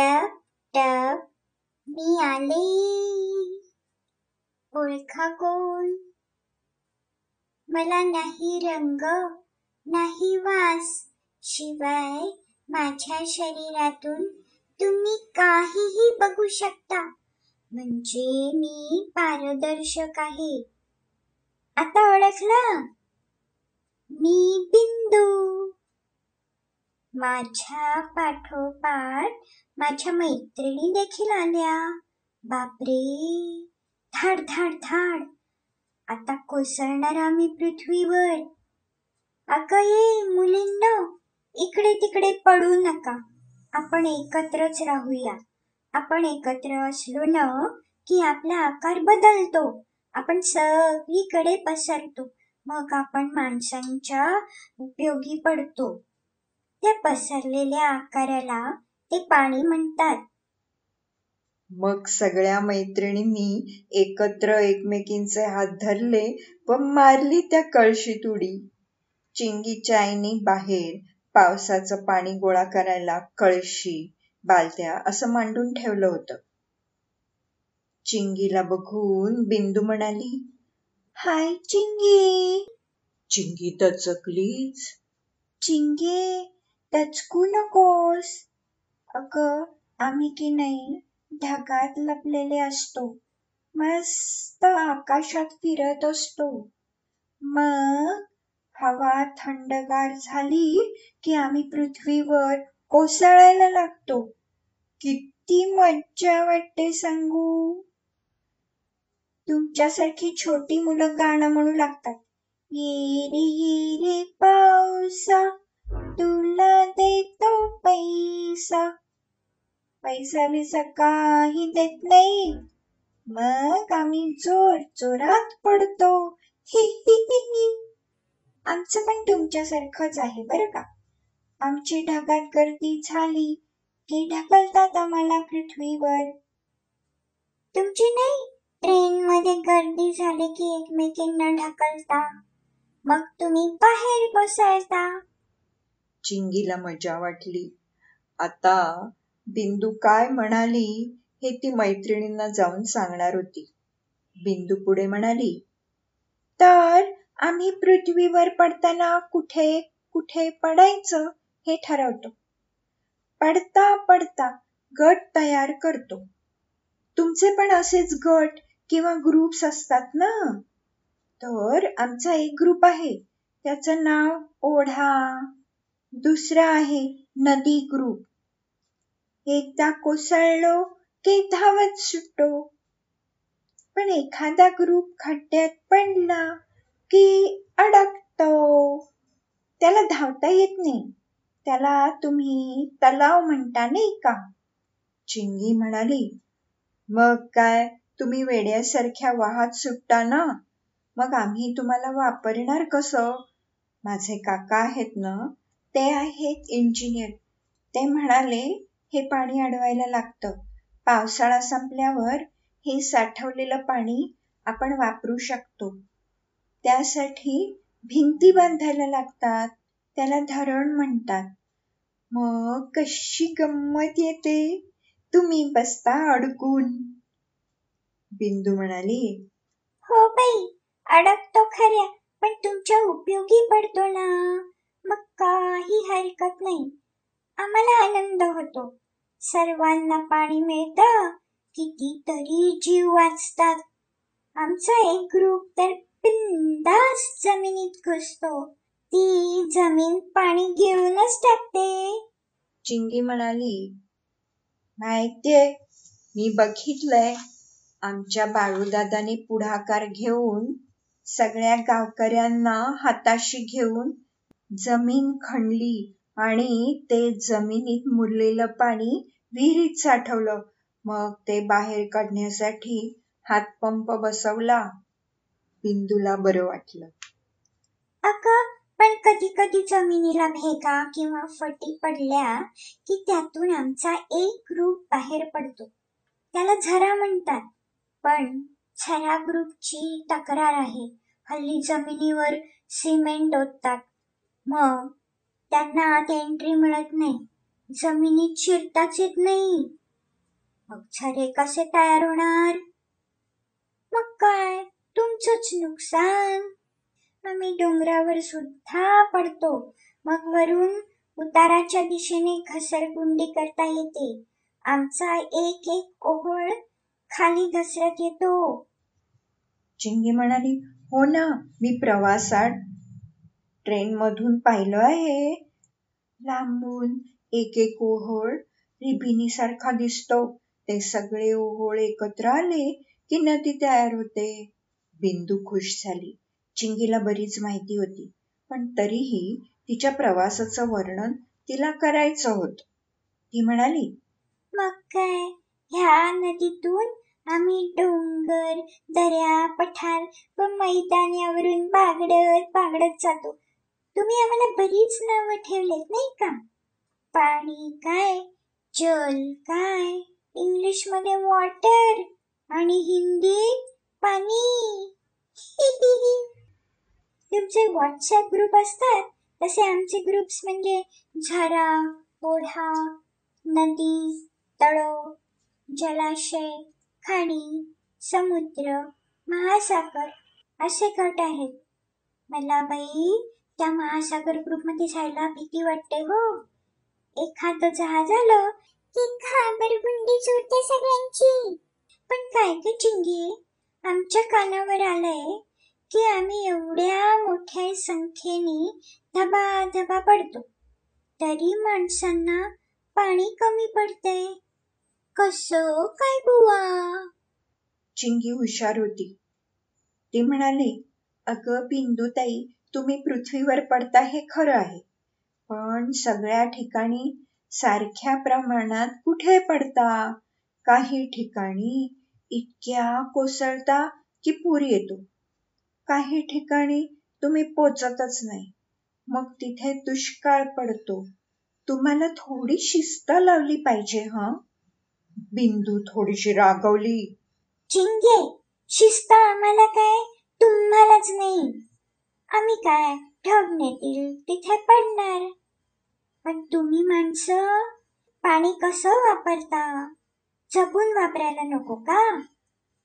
टप टप मी आले. ओळखा कोण? मला नाही रंग नाही वास. शिवाय माझ्या शरीरातून तुम्ही काहीही बघू शकता. म्हणजे मी पारदर्शक आहे. आता ओळखलं? मी बिंदू. माझ्या पाठोपाठ माझ्या मैत्रिणी देखील आल्या. बापरे! धाड धाड धाड. आता कोसळणार आम्ही पृथ्वीवर. अगं ये मुलींना इकडे तिकडे पडू नका. आपण एकत्रच राहूया. आपण एकत्र असलो ना की आपला आकार बदलतो. आपण सगळीकडे पसरतो. मग आपण माणसांच्या उपयोगी पडतो. त्या पसरलेल्या आकाराला ते पाणी म्हणतात. मग सगळ्या मैत्रिणींनी एकत्र एकमेकींचे हात धरले व मारली त्या कळशीत उडी चिंगीच्या आईने बाहेर पावसाचं पाणी गोळा करायला कळशी बालत्या असं मांडून ठेवलं होतं. चिंगीला बघून बिंदू म्हणाली हाय चिंगी. चिंगी दचकलीच चिंगे दचकू नकोस अगं आम्ही की नाही ढगात लपलेले असतो. मस्त आकाशात फिरत असतो. मग हवा थंडगार झाली की आम्ही पृथ्वीवर कोसळायला लागतो. किती मज्जा वाटते सांगू. तुमच्यासारखी छोटी मुलं गाणं म्हणू लागतात. ये रे ये रे पावसा. तुला देतो पैसा. पैसा बिसा काही देत नाही. मग आम्ही जोर जोरात पडतो. आमचं पण तुमच्यासारखंच आहे बरं का? आमची ढगात गर्दी झाली. की ढकलतात आम्हाला पृथ्वीवर. तुमची नाही? ट्रेन मध्ये गर्दी झाली की एकमेकींना ढकलता. मग तुम्ही बाहेर बसायचा चिंगीला मजा वाटली. आता बिंदू काय म्हणाली हे ती मैत्रिणींना जाऊन सांगणार होती. बिंदू पुढे म्हणाली तर आम्ही पृथ्वीवर पडताना कुठे कुठे पडायचं हे ठरवतो. पडता पडता गट तयार करतो. तुमचे पण असेच गट किंवा ग्रुप्स असतात ना? तर आमचा एक ग्रुप आहे. त्याचं नाव ओढा. दुसरा आहे नदी ग्रुप. एकदा कोसळलो की धावत सुटतो पण एखादा ग्रुप खड्ड्यात पडला की अडकतो. त्याला धावता येत नाही. त्याला तुम्ही तलाव म्हणता नाही का? चिंगी म्हणाली मग काय? तुम्ही वेड्यासारख्या वाहत सुटता ना? मग आम्ही तुम्हाला वापरणार कसं? माझे काका आहेत ना ते आहेत इंजिनियर ते म्हणाले हे पाणी अडवायला लागतं. पावसाळा संपल्यावर हे साठवलेलं पाणी आपण वापरू शकतो. त्यासाठी भिंती बांधायला लागतात. त्याला धरण म्हणतात. मग कशी गंमत येते? तुम्ही बसता अडकून. बिंदू म्हणाली हो बाई अडकतो खऱ्या पण तुमच्या उपयोगी पडतो ना. मग काही हरकत नाही. आम्हाला आनंद होतो. सर्वांना पाणी मिळतं. कितीतरी जीव वाचतात. आमचा एक ग्रुप तर बिंदास जमिनीत घुसतो. ती जमीन पाणी घेऊनच टाकते. चिंगी म्हणाली माहितीये मी बघितलंय. आमच्या बाळूदादाने पुढाकार घेऊन सगळ्या गावकऱ्यांना हाताशी घेऊन जमीन खणली आणि ते जमिनीत मुरलेलं पाणी विहिरीत साठवलं. मग ते बाहेर काढण्यासाठी हातपंप बसवला. बिंदूला बरं वाटलं. अका पण कधी कधी जमिनीला भेगा किंवा फटी पडल्या की त्यातून आमचा एक ग्रुप बाहेर पडतो. त्याला झरा म्हणतात. पण झरा ग्रुपची तक्रार आहे. हल्ली जमिनीवर सिमेंट ओततात. मग त्यांना आत एंट्री मिळत नाही. जमिनीत शिरताच येत नाही. मग झरे कसे तयार होणार? मग काय? तुमचंच नुकसान. आम्ही डोंगरावर सुद्धा पडतो. मग वरून उताराच्या दिशेने घसरगुंडी करता येते. आमचा एक एक ओहळ खाली घसरत येतो. चिंगी म्हणाली हो ना मी प्रवासात ट्रेन मधून पाहिलं आहे. लांबून एक एक ओहोळ रिबिनीसारखा दिसतो. ते सगळे ओहोळ एकत्र आले की नदी तयार होते. बिंदू खुश झाली. चिंगीला बरीच माहिती होती पण तरीही तिच्या प्रवासाचं वर्णन तिला करायचं होतं. ती म्हणाली मग काय? ह्या नदीतून आम्ही डोंगर दऱ्या पठार व मैदानावरून बागडत बागडत जातो. तुम्ही आम्हाला बरीच नावं ठेवलेत नाही का? पाणी काय? जल काय? इंग्लिशमध्ये वॉटर आणि हिंदीत पाणी. तुमचे व्हॉट्सअप ग्रुप असतात तसे आमचे ग्रुप्स म्हणजे झरा ओढा नदी तळो जलाशय खाडी समुद्र महासागर असे गट आहेत. मला बाई त्या महासागर ग्रुपमध्ये जायला भीती वाटते हो. एखाद जहाज आलं की घाबरगुंडी सुटते सगळ्यांची. पण काय ग चिंगी? आमच्या कानावर आलंय की आम्ही एवढ्या मोठ्या संख्येने धबा धबा पडतो. तरी माणसांना पाणी कमी पडते कसं काय बुवा? चिंगी हुशार होती. ती म्हणाली अगं बिंदुताई तुम्ही पृथ्वीवर पडता हे खरं आहे. पण सगळ्या ठिकाणी सारख्या प्रमाणात कुठे पडता? काही ठिकाणी इतक्या कोसळता की पूर येतो. काही ठिकाणी तुम्ही पोचतच नाही. मग तिथे दुष्काळ पडतो. तुम्हाला थोडी शिस्त लावली पाहिजे हा? बिंदू थोडीशी रागवली. चिंगे शिस्त आम्हाला काय? तुम्हालाच नाही. आम्ही काय ढग नेतील तिथे पडणार. पण तुम्ही माणसं पाणी कसं वापरता? जपून वापरायला नको का?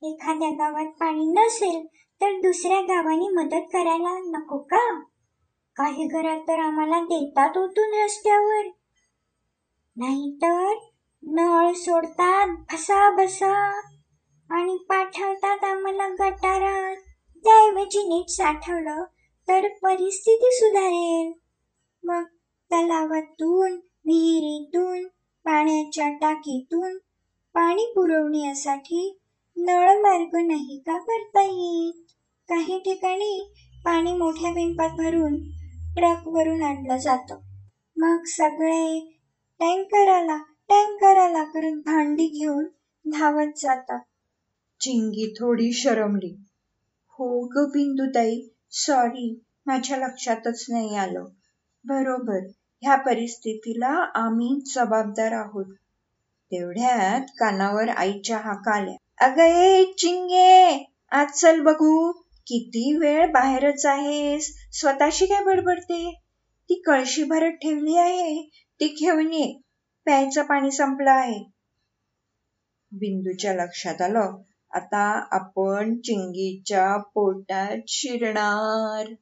एखाद्या गावात पाणी नसेल तर दुसऱ्या गावाने मदत करायला नको का? काही घरात तर आम्हाला देतात ओतून रस्त्यावर. नाहीतर नळ सोडतात भसा भसा आणि पाठवतात आम्हाला गटारात. त्याऐवजी नीट साठवलं तर परिस्थिती सुधारेल. मग तलावातून विहिरीतून पाण्याच्या टाकीतून पाणी पुरवण्यासाठी नळमार्ग नाही का करता येत? काही ठिकाणी पाणी मोठ्या पिंपात भरून ट्रकवरून आणलं जातं. मग सगळे टँकराला टँकराला करत भांडी घेऊन धावत जातात. चिंगी थोडी शरमली. हो ग बिंदुताई सॉरी माझ्या लक्षातच नाही आलं. बरोबर ह्या परिस्थितीला आम्ही जबाबदार आहोत. तेवढ्यात कानावर आईच्या हाका आल्या. अगं ए चिंगे आज चल बघू. किती वेळ बाहेरच आहेस? स्वतःशी काय बडबडते? ती कळशी भरत ठेवली आहे. ती घेऊन ये. प्यायचं पाणी संपलं आहे. बिंदूच्या लक्षात आलं. आता आपण चिंगीच्या पोटात शिरणार.